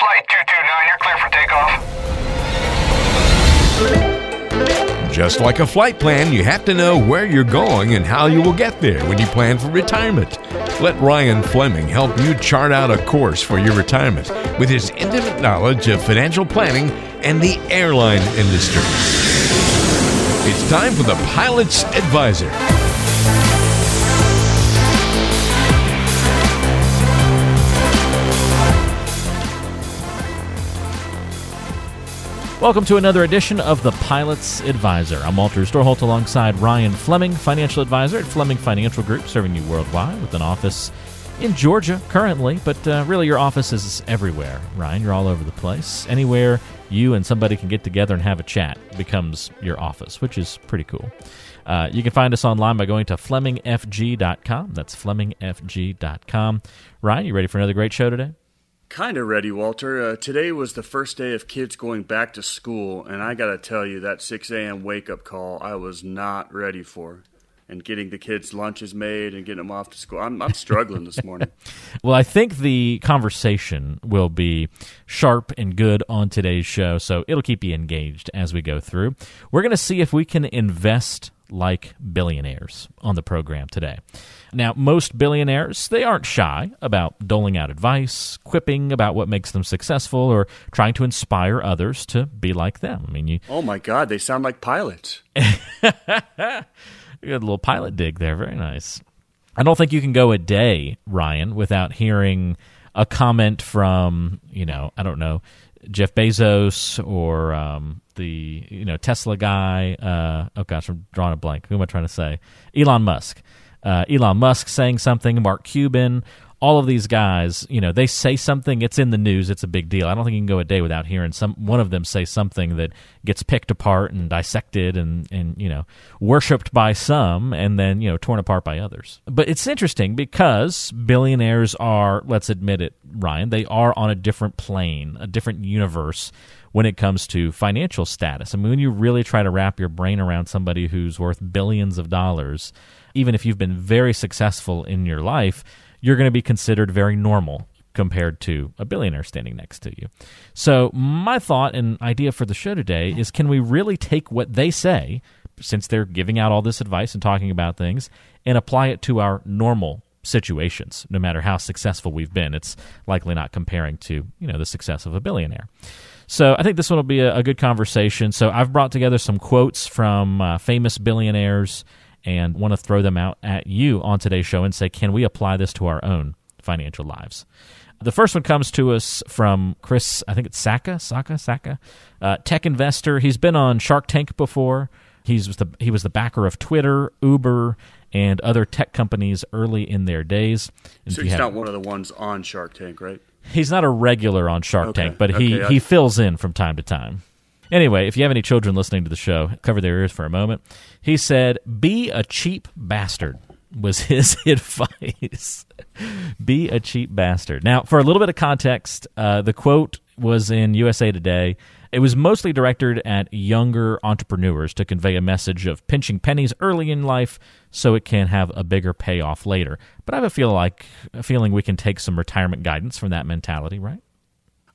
Flight 229, you're clear for takeoff. Just like a flight plan, you have to know where you're going and how you will get there when you plan for retirement. Let Ryan Fleming help you chart out a course for your retirement with his intimate knowledge of financial planning and the airline industry. It's time for the Pilot's Advisor. Welcome to another edition of the Pilot's Advisor. I'm Walter Storholt alongside Ryan Fleming, financial advisor at Fleming Financial Group, serving you worldwide with an office in Georgia currently, but uh, really your office is everywhere, Ryan. You're all over the place. Anywhere you and somebody can get together and have a chat becomes your office, which is pretty cool. Uh, you can find us online by going to FlemingFG.com. That's FlemingFG.com. Ryan, you ready for another great show today? Kind of ready, Walter. Uh, today was the first day of kids going back to school, and I got to tell you, that 6 a.m. wake up call I was not ready for. And getting the kids' lunches made and getting them off to school. I'm, I'm struggling this morning. well, I think the conversation will be sharp and good on today's show, so it'll keep you engaged as we go through. We're to see if we can invest like billionaires on the program today. Now, most billionaires, they aren't shy about doling out advice, quipping about what makes them successful, or trying to inspire others to be like them. I mean, you. Oh my God, they sound like pilots. you got a little pilot dig there. Very nice. I don't think you can go a day, Ryan, without hearing a comment from, you know, I don't know, Jeff Bezos or um, the you know Tesla guy. Uh, oh gosh, I'm drawing a blank. Who am I trying to say? Elon Musk uh, Elon Musk saying something, Mark Cuban, all of these guys, you know, they say something, it's in the news, it's a big deal. I don't think you can go a day without hearing some one of them say something that gets picked apart and dissected and and you know, worshipped by some and then, you know, torn apart by others. But it's interesting because billionaires are, let's admit it, Ryan, they are on a different plane, a different universe when it comes to financial status. I mean, when you really try to wrap your brain around somebody who's worth billions of dollars, even if you've been very successful in your life, you're going to be considered very normal compared to a billionaire standing next to you. So, my thought and idea for the show today is can we really take what they say, since they're giving out all this advice and talking about things, and apply it to our normal situations, no matter how successful we've been? It's likely not comparing to, you know, the success of a billionaire. So I think this one will be a, good conversation. So I've brought together some quotes from uh, famous billionaires and want to throw them out at you on today's show and say, can we apply this to our own financial lives? The first one comes to us from Chris, I think it's Sacca, Sacca, Sacca, uh, tech investor. He's been on Shark Tank before. He's the, he was the backer of Twitter, Uber, and other tech companies early in their days. And so he's have, not one of the ones on Shark Tank, right? He's not a regular on Shark okay. Tank, but he, okay, he fills in from time to time. Anyway, if you have any children listening to the show, cover their ears for a moment. He said, Be a cheap bastard, was his advice. Be a cheap bastard. Now, for a little bit of context, uh, the quote was in USA Today. It was mostly directed at younger entrepreneurs to convey a message of pinching pennies early in life so it can have a bigger payoff later. But I have a feel like a feeling we can take some retirement guidance from that mentality, right?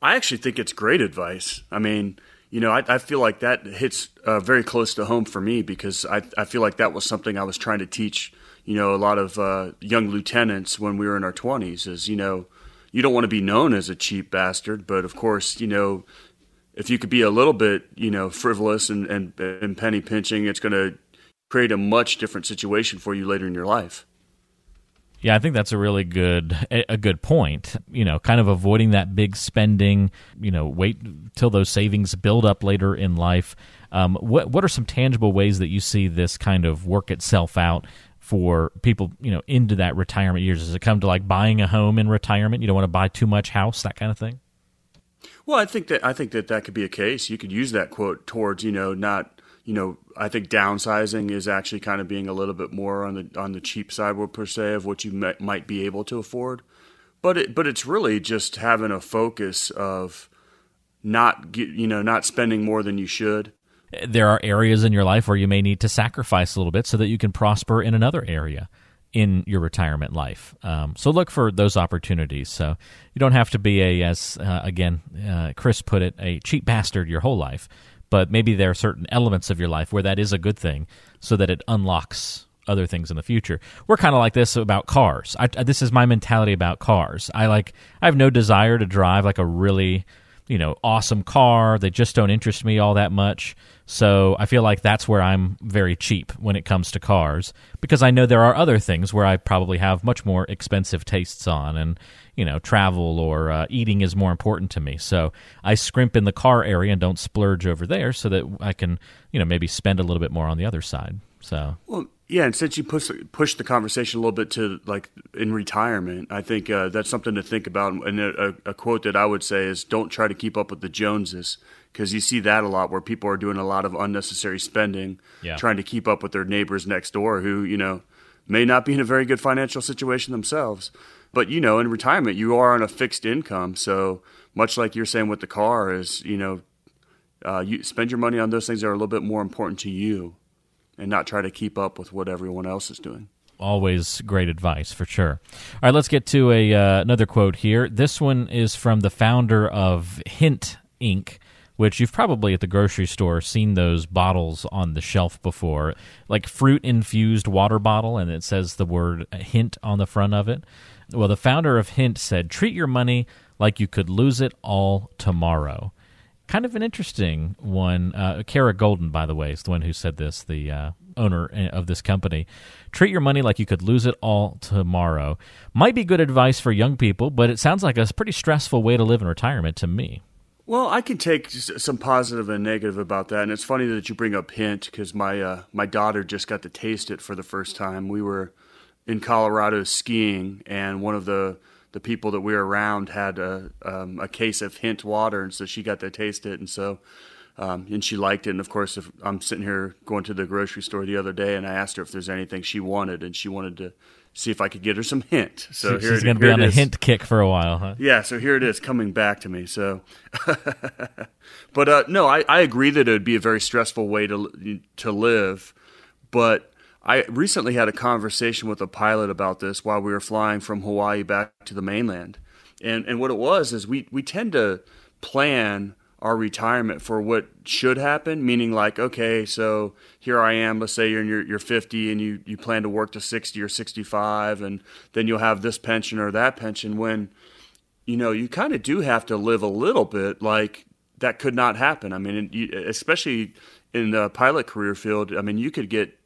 I actually think it's great advice. I mean, you know, I, I feel like that hits uh, very close to home for me because I, I feel like that was something I was trying to teach, you know, a lot of uh, young lieutenants when we were in our 20s is, you know, you don't want to be known as a cheap bastard, but of course, you know, if you could be a little bit, you know, frivolous and, and, and penny pinching, it's going to create a much different situation for you later in your life. Yeah, I think that's a really good a good point. You know, kind of avoiding that big spending. You know, wait till those savings build up later in life. Um, what what are some tangible ways that you see this kind of work itself out for people? You know, into that retirement years. Does it come to like buying a home in retirement? You don't want to buy too much house, that kind of thing. Well, I think that I think that that could be a case. You could use that quote towards you know not you know, I think downsizing is actually kind of being a little bit more on the on the cheap side, per se, of what you might, might be able to afford. But it, but it's really just having a focus of not you know not spending more than you should. There are areas in your life where you may need to sacrifice a little bit so that you can prosper in another area. in your retirement life. Um, so look for those opportunities. So you don't have to be a, as uh, again, uh, Chris put it, a cheap bastard your whole life. But maybe there are certain elements of your life where that is a good thing, so that it unlocks other things in the future. We're kind of like this about cars. I, this is my mentality about cars. I like. I have no desire to drive like a really you know, awesome car. They just don't interest me all that much. So I feel like that's where I'm very cheap when it comes to cars because I know there are other things where I probably have much more expensive tastes on, and you know, travel or uh, eating is more important to me. So I scrimp in the car area and don't splurge over there so that I can, you know, maybe spend a little bit more on the other side. So well, yeah, and since you push push the conversation a little bit to like in retirement, I think uh, that's something to think about. And a, a, quote that I would say is, "Don't try to keep up with the Joneses," because you see that a lot where people are doing a lot of unnecessary spending, yeah. trying to keep up with their neighbors next door who you know may not be in a very good financial situation themselves. But you know, in retirement, you are on a fixed income, so much like you're saying with the car, is you know, uh, you spend your money on those things that are a little bit more important to you and not try to keep up with what everyone else is doing. Always great advice for sure. All right, let's get to a uh, another quote here. This one is from the founder of Hint Inc which you've probably at the grocery store seen those bottles on the shelf before, like fruit infused water bottle, and it says the word hint on the front of it. Well, the founder of Hint said, treat your money like you could lose it all tomorrow kind of an interesting one. Uh, Kara Goldin, by the way, is the one who said this, the uh, owner uh, of this company. Treat your money like you could lose it all tomorrow. Might be good advice for young people, but it sounds like a pretty stressful way to live in retirement to me. Well, I can take some positive and negative about that, and it's funny that you bring up hint because my uh, my daughter just got to taste it for the first time. We were in Colorado skiing, and one of the the people that we were around had a, um, a case of hint water, and so she got to taste it, and so um, and she liked it. And of course, if I'm sitting here going to the grocery store the other day, and I asked her if there's anything she wanted, and she wanted to see if I could get her some hint. So she's going to be on a hint kick for a while, huh? Yeah. So here it is coming back to me. So, but uh, no, I, I agree that it would be a very stressful way to to live, but I recently had a conversation with a pilot about this while we were flying from Hawaii back to the mainland. And and what it was is we we tend to plan our retirement for what should happen, meaning like, okay, so here I am, let's say you're in your, you're 50 and you, you plan to work to 60 or 65 and then you'll have this pension or that pension when, you know, you kind of do have to live a little bit like that could not happen. I mean, especially in the pilot career field, I mean, you could get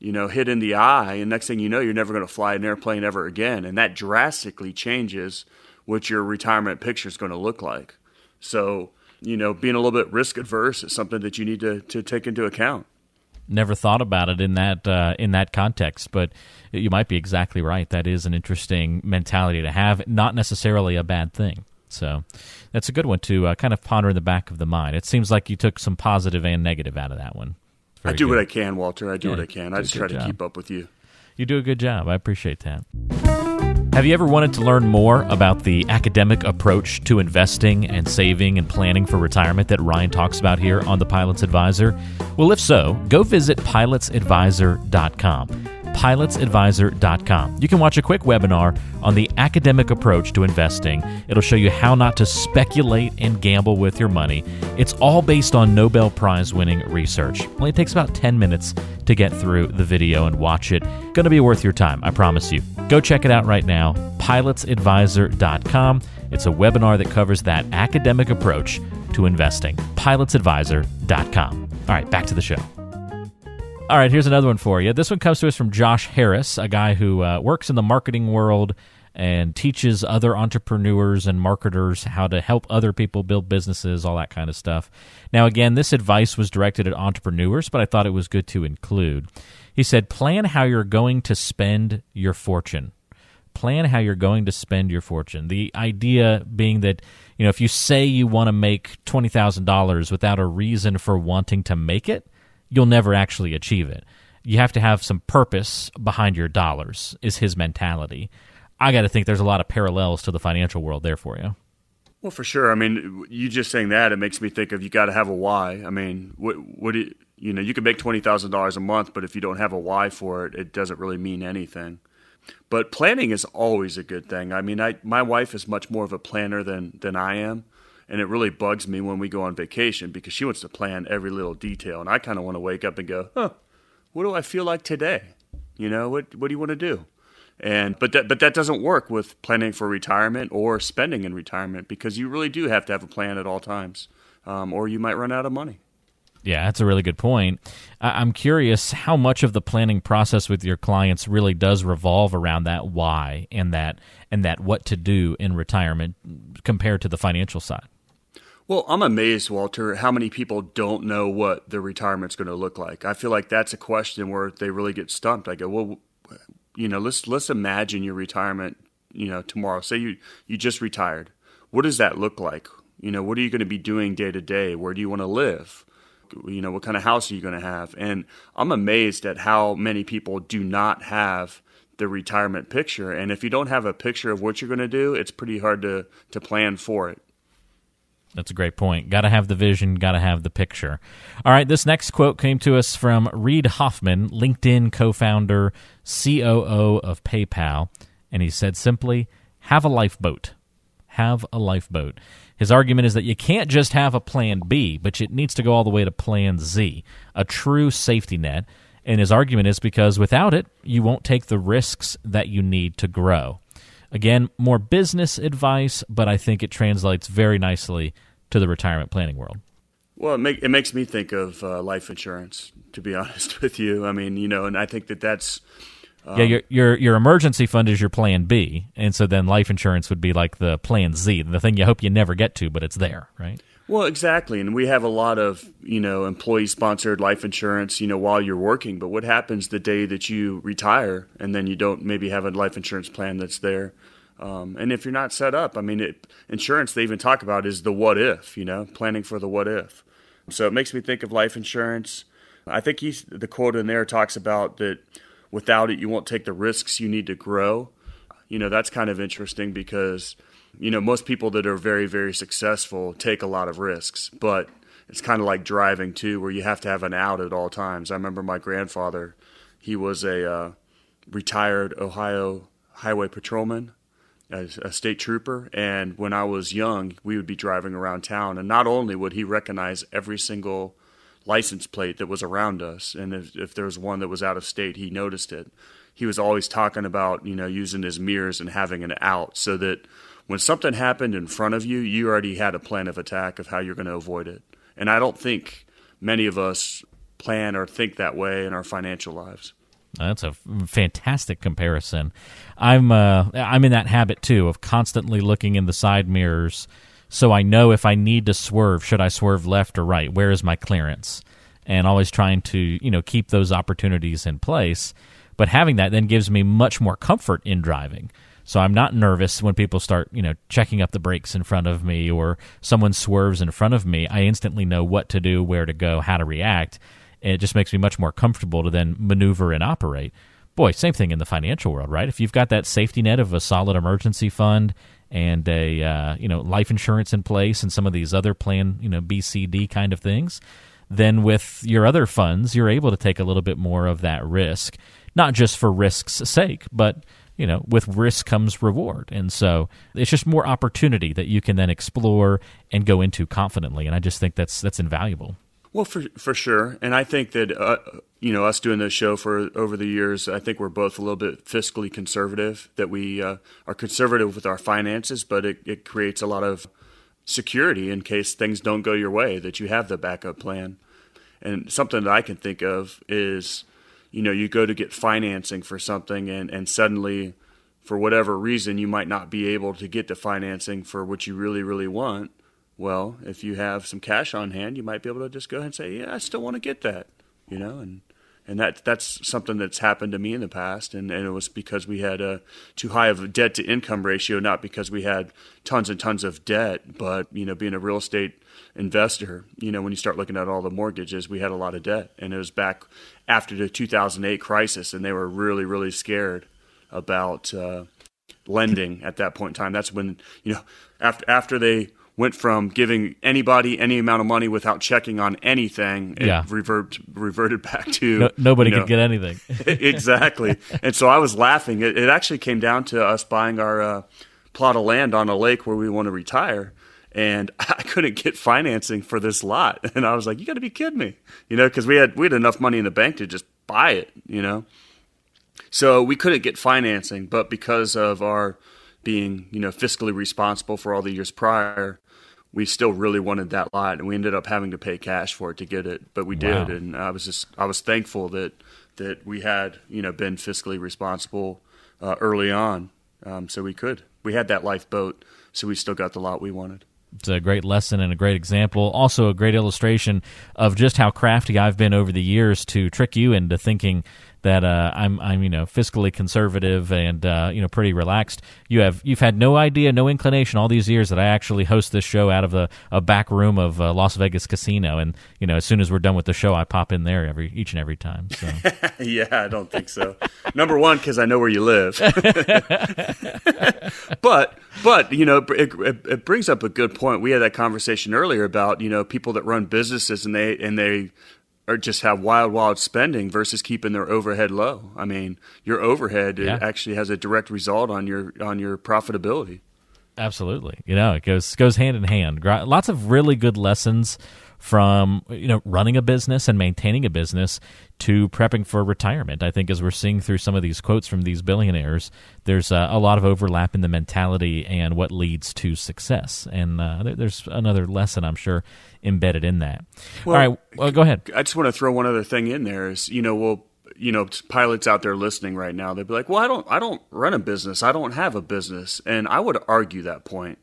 you know, hit in the eye, and next thing you know, you're never going to fly an airplane ever again, and that drastically changes what your retirement picture is going to look like. So, you know, being a little bit risk adverse is something that you need to, to take into account. Never thought about it in that uh, in that context, but you might be exactly right. That is an interesting mentality to have, not necessarily a bad thing. So that's a good one to uh, kind of ponder in the back of the mind. It seems like you took some positive and negative out of that one. Very I do good. what I can, Walter. I do yeah, what I can. I just try to keep up with you. You do a good job. I appreciate that. Have you ever wanted to learn more about the academic approach to investing and saving and planning for retirement that Ryan talks about here on The Pilot's Advisor? Well, if so, go visit pilotsadvisor.com pilotsadvisor.com. You can watch a quick webinar on the academic approach to investing. It'll show you how not to speculate and gamble with your money. It's all based on Nobel Prize winning research. Only takes about 10 minutes to get through the video and watch it. Going to be worth your time, I promise you. Go check it out right now, pilotsadvisor.com. It's a webinar that covers that academic approach to investing. pilotsadvisor.com. All right, back to the show. All right, here's another one for you. This one comes to us from Josh Harris, a guy who uh, works in the marketing world and teaches other entrepreneurs and marketers how to help other people build businesses, all that kind of stuff. Now, again, this advice was directed at entrepreneurs, but I thought it was good to include. He said, Plan how you're going to spend your fortune. Plan how you're going to spend your fortune. The idea being that, you know, if you say you want to make $20,000 without a reason for wanting to make it, you'll never actually achieve it. You have to have some purpose behind your dollars, is his mentality. I got to think there's a lot of parallels to the financial world there for you. Well, for sure. I mean, you just saying that it makes me think of you got to have a why. I mean, what what you know, you can make twenty thousand dollars a month, but if you don't have a why for it, it doesn't really mean anything. But planning is always a good thing. I mean, I my wife is much more of a planner than than I am, and it really bugs me when we go on vacation because she wants to plan every little detail, and I kind of want to wake up and go, "Huh, what do I feel like today? You know, what what do you want to do?" And but that but that doesn't work with planning for retirement or spending in retirement because you really do have to have a plan at all times, um, or you might run out of money. Yeah, that's a really good point. I'm curious how much of the planning process with your clients really does revolve around that why and that and that what to do in retirement compared to the financial side. Well, I'm amazed, Walter, how many people don't know what their retirement's going to look like. I feel like that's a question where they really get stumped. I go, well, you know, let's let's imagine your retirement, you know, tomorrow. Say you you just retired. What does that look like? You know, what are you going to be doing day to day? Where do you want to live? you know what kind of house are you going to have and i'm amazed at how many people do not have the retirement picture and if you don't have a picture of what you're going to do it's pretty hard to to plan for it that's a great point. Got to have the vision, got to have the picture. All right, this next quote came to us from Reid Hoffman, LinkedIn co founder, COO of PayPal. And he said simply, have a lifeboat. Have a lifeboat. His argument is that you can't just have a plan B, but it needs to go all the way to plan Z, a true safety net. And his argument is because without it, you won't take the risks that you need to grow. Again, more business advice, but I think it translates very nicely to the retirement planning world. Well, it, make, it makes me think of uh, life insurance, to be honest with you. I mean, you know, and I think that that's um, yeah, your your your emergency fund is your plan B, and so then life insurance would be like the plan Z, the thing you hope you never get to, but it's there, right? Well, exactly, and we have a lot of you know employee sponsored life insurance, you know, while you're working. But what happens the day that you retire and then you don't maybe have a life insurance plan that's there? Um, and if you're not set up, I mean, it, insurance they even talk about is the what if, you know, planning for the what if. So it makes me think of life insurance. I think he's the quote in there talks about that without it, you won't take the risks you need to grow. You know, that's kind of interesting because, you know, most people that are very, very successful take a lot of risks, but it's kind of like driving too, where you have to have an out at all times. I remember my grandfather, he was a uh, retired Ohio highway patrolman, a, a state trooper. And when I was young, we would be driving around town, and not only would he recognize every single license plate that was around us. And if, if there was one that was out of state, he noticed it. He was always talking about, you know, using his mirrors and having an out so that when something happened in front of you, you already had a plan of attack of how you're going to avoid it. And I don't think many of us plan or think that way in our financial lives. That's a fantastic comparison. I'm uh, I'm in that habit too of constantly looking in the side mirrors so I know if I need to swerve, should I swerve left or right? Where is my clearance? And always trying to, you know, keep those opportunities in place. But having that then gives me much more comfort in driving. So I'm not nervous when people start, you know, checking up the brakes in front of me or someone swerves in front of me. I instantly know what to do, where to go, how to react. And it just makes me much more comfortable to then maneuver and operate. Boy, same thing in the financial world, right? If you've got that safety net of a solid emergency fund and a uh, you know life insurance in place and some of these other plan you know BCD kind of things, then with your other funds you're able to take a little bit more of that risk, not just for risk's sake, but you know with risk comes reward, and so it's just more opportunity that you can then explore and go into confidently, and I just think that's that's invaluable. Well, for for sure, and I think that uh, you know us doing this show for over the years, I think we're both a little bit fiscally conservative. That we uh, are conservative with our finances, but it, it creates a lot of security in case things don't go your way. That you have the backup plan, and something that I can think of is, you know, you go to get financing for something, and and suddenly, for whatever reason, you might not be able to get the financing for what you really really want. Well, if you have some cash on hand, you might be able to just go ahead and say, "Yeah, I still want to get that," you know, and and that that's something that's happened to me in the past, and, and it was because we had a too high of a debt to income ratio, not because we had tons and tons of debt, but you know, being a real estate investor, you know, when you start looking at all the mortgages, we had a lot of debt, and it was back after the 2008 crisis, and they were really really scared about uh, lending at that point in time. That's when you know after after they went from giving anybody any amount of money without checking on anything. It Yeah. revert, reverted back to No, nobody you know, could get anything. exactly. And so I was laughing. It, it actually came down to us buying our uh, plot of land on a lake where we want to retire. And I couldn't get financing for this lot. And I was like, you got to be kidding me. You know, because we had, we had enough money in the bank to just buy it, you know. So we couldn't get financing, but because of our being, you know, fiscally responsible for all the years prior, we still really wanted that lot, and we ended up having to pay cash for it to get it. But we Wow. did, and I was just I was thankful that that we had, you know, been fiscally responsible uh, early on, um, so we could. We had that lifeboat, so we still got the lot we wanted. It's a great lesson and a great example. Also, a great illustration of just how crafty I've been over the years to trick you into thinking that uh, I'm, I'm, you know, fiscally conservative and uh, you know pretty relaxed. You have, you've had no idea, no inclination all these years that I actually host this show out of a, a back room of uh, Las Vegas casino, and you know, as soon as we're done with the show, I pop in there every each and every time. So. yeah, I don't think so. Number one, because I know where you live. but but you know, it, it, it brings up a good point. We had that conversation earlier about you know people that run businesses and they and they are just have wild wild spending versus keeping their overhead low. I mean, your overhead Yeah. it actually has a direct result on your on your profitability. Absolutely. You know, it goes goes hand in hand. Lots of really good lessons from you know running a business and maintaining a business to prepping for retirement. I think as we're seeing through some of these quotes from these billionaires, there's uh, a lot of overlap in the mentality and what leads to success. And uh, there, there's another lesson I'm sure embedded in that. All right, well, go ahead. I just want to throw one other thing in there is, you know, well, you know, pilots out there listening right now, they'd be like, "Well, I don't I don't run a business. I don't have a business." And I would argue that point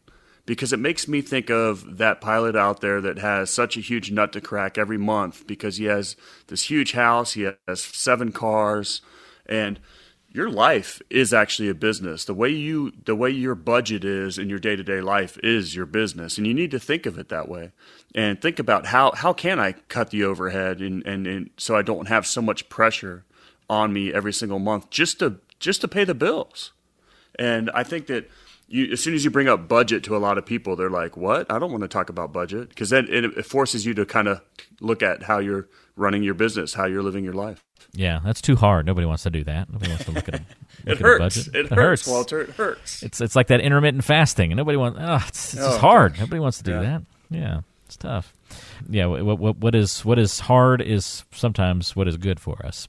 because it makes me think of that pilot out there that has such a huge nut to crack every month because he has this huge house, he has seven cars, and your life is actually a business. The way you the way your budget is in your day-to-day life is your business and you need to think of it that way. And think about how how can I cut the overhead and and, and so I don't have so much pressure on me every single month just to just to pay the bills. And I think that you, as soon as you bring up budget to a lot of people, they're like, "What? I don't want to talk about budget," because then it, it forces you to kind of look at how you're running your business, how you're living your life. Yeah, that's too hard. Nobody wants to do that. Nobody wants to look at a, It look at a hurts. It, hurts, Walter. It hurts. It's it's like that intermittent fasting, and nobody wants. Oh, ah, it's, it's just Oh, hard. Nobody wants to do Yeah. that. Yeah, it's tough. Yeah, what, what what is what is hard is sometimes what is good for us.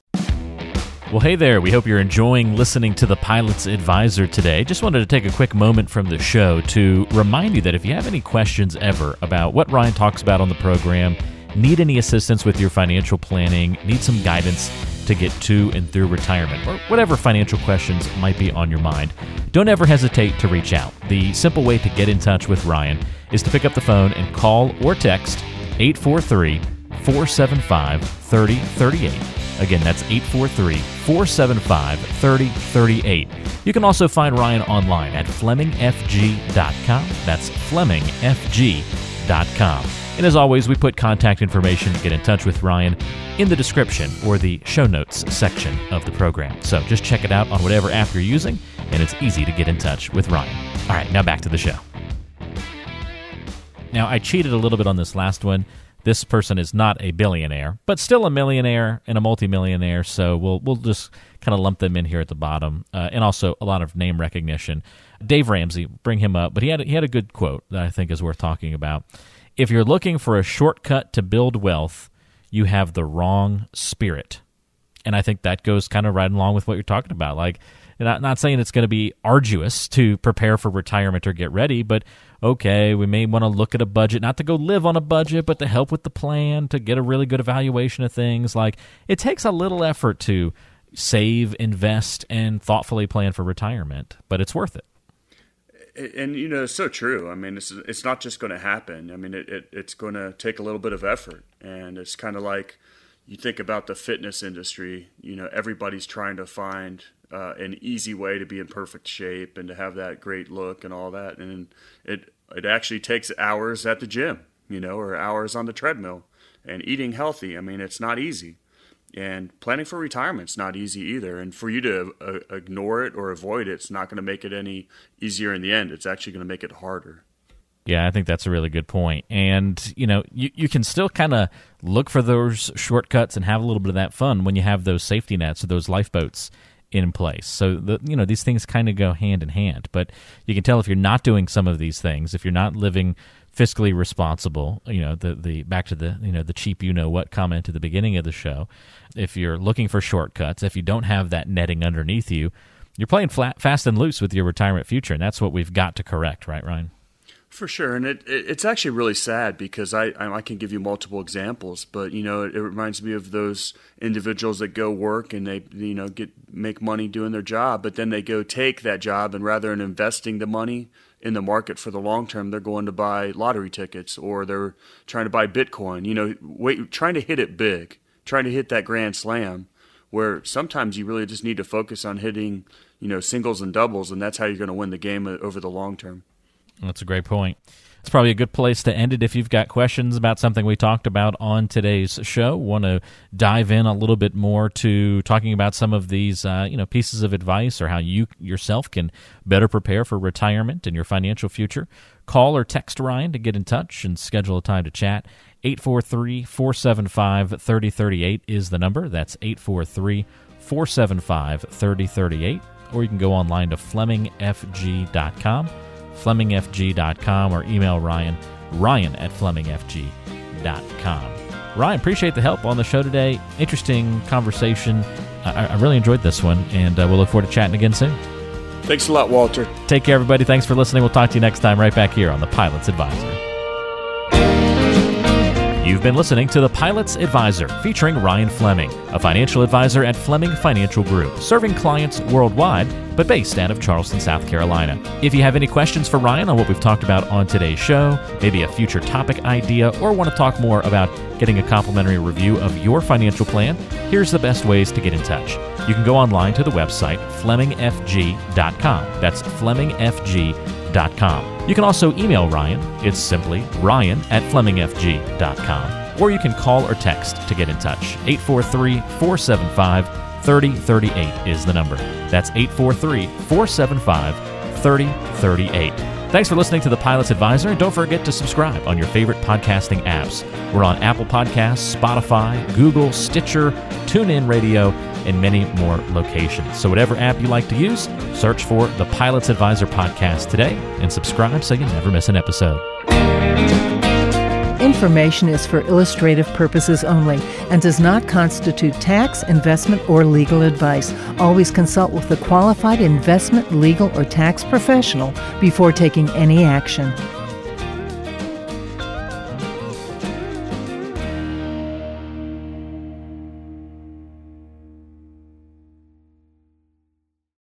Well, hey there. We hope you're enjoying listening to the Pilot's Advisor today. Just wanted to take a quick moment from the show to remind you that if you have any questions ever about what Ryan talks about on the program, need any assistance with your financial planning, need some guidance to get to and through retirement, or whatever financial questions might be on your mind, don't ever hesitate to reach out. The simple way to get in touch with Ryan is to pick up the phone and call or text 843 475 3038. Again, that's 843 475 3038. You can also find Ryan online at FlemingFG.com. That's FlemingFG.com. And as always, we put contact information to get in touch with Ryan in the description or the show notes section of the program. So just check it out on whatever app you're using, and it's easy to get in touch with Ryan. All right, now back to the show. Now, I cheated a little bit on this last one. This person is not a billionaire, but still a millionaire and a multimillionaire. So we'll we'll just kind of lump them in here at the bottom, uh, and also a lot of name recognition. Dave Ramsey, bring him up, but he had he had a good quote that I think is worth talking about. If you're looking for a shortcut to build wealth, you have the wrong spirit and I think that goes kind of right along with what you're talking about. Like, not not saying it's going to be arduous to prepare for retirement or get ready, but okay, we may want to look at a budget, not to go live on a budget, but to help with the plan, to get a really good evaluation of things. Like, it takes a little effort to save, invest, and thoughtfully plan for retirement, but it's worth it. and you know it's so true i mean it's, it's not just going to happen i mean it, it, it's going to take a little bit of effort and it's kind of like you think about the fitness industry you know everybody's trying to find uh, an easy way to be in perfect shape and to have that great look and all that and it it actually takes hours at the gym you know or hours on the treadmill and eating healthy i mean it's not easy and planning for retirement's not easy either. And for you to uh, ignore it or avoid it, it's not going to make it any easier in the end. It's actually going to make it harder. Yeah, I think that's a really good point. And, you know, you, you can still kind of look for those shortcuts and have a little bit of that fun when you have those safety nets or those lifeboats in place. So the you know these things kind of go hand in hand, but you can tell if you're not doing some of these things, if you're not living fiscally responsible, you know, the the back to the you know the cheap you know what comment at the beginning of the show, if you're looking for shortcuts, if you don't have that netting underneath you, you're playing flat, fast and loose with your retirement future, and that's what we've got to correct, right, Ryan? For sure, and it, it, it's actually really sad because I I can give you multiple examples, but you know it, it, reminds me of those individuals that go work and they you know get make money doing their job, but then they go take that job and rather than investing the money in the market for the long term, they're going to buy lottery tickets or they're trying to buy Bitcoin. You know, wait, trying to hit it big, trying to hit that grand slam, where sometimes you really just need to focus on hitting you know singles and doubles, and that's how you're going to win the game over the long term. That's a great point. It's probably a good place to end it if you've got questions about something we talked about on today's show. Want to dive in a little bit more to talking about some of these, uh, you know, pieces of advice or how you yourself can better prepare for retirement and your financial future. Call or text Ryan to get in touch and schedule a time to chat. 843 475 3038 is the number. That's 843 475 3038. Or you can go online to FlemingFG.com FlemingFG.com or email Ryan, Ryan at FlemingFG.com. Ryan, appreciate the help on the show today. Interesting conversation. I, I really enjoyed this one, and uh, we'll look forward to chatting again soon. Thanks a lot, Walter. Take care, everybody. Thanks for listening. We'll talk to you next time right back here on the Pilot's Advisor. You've been listening to The Pilot's Advisor, featuring Ryan Fleming, a financial advisor at Fleming Financial Group, serving clients worldwide, but based out of Charleston, South Carolina. If you have any questions for Ryan on what we've talked about on today's show, maybe a future topic idea, or want to talk more about getting a complimentary review of your financial plan, here's the best ways to get in touch. You can go online to the website FlemingFG.com. That's FlemingFG.com FlemingFG.com. You can also email Ryan. It's simply ryan at FlemingFG.com. Or you can call or text to get in touch. 843 475 3038 is the number. That's 843 475 3038. Thanks for listening to The Pilot's Advisor, and don't forget to subscribe on your favorite podcasting apps. We're on Apple Podcasts, Spotify, Google, Stitcher, TuneIn Radio, and many more locations. So, whatever app you like to use, search for the Pilot's Advisor podcast today and subscribe so you never miss an episode. Information is for illustrative purposes only and does not constitute tax, investment, or legal advice. Always consult with a qualified investment, legal, or tax professional before taking any action.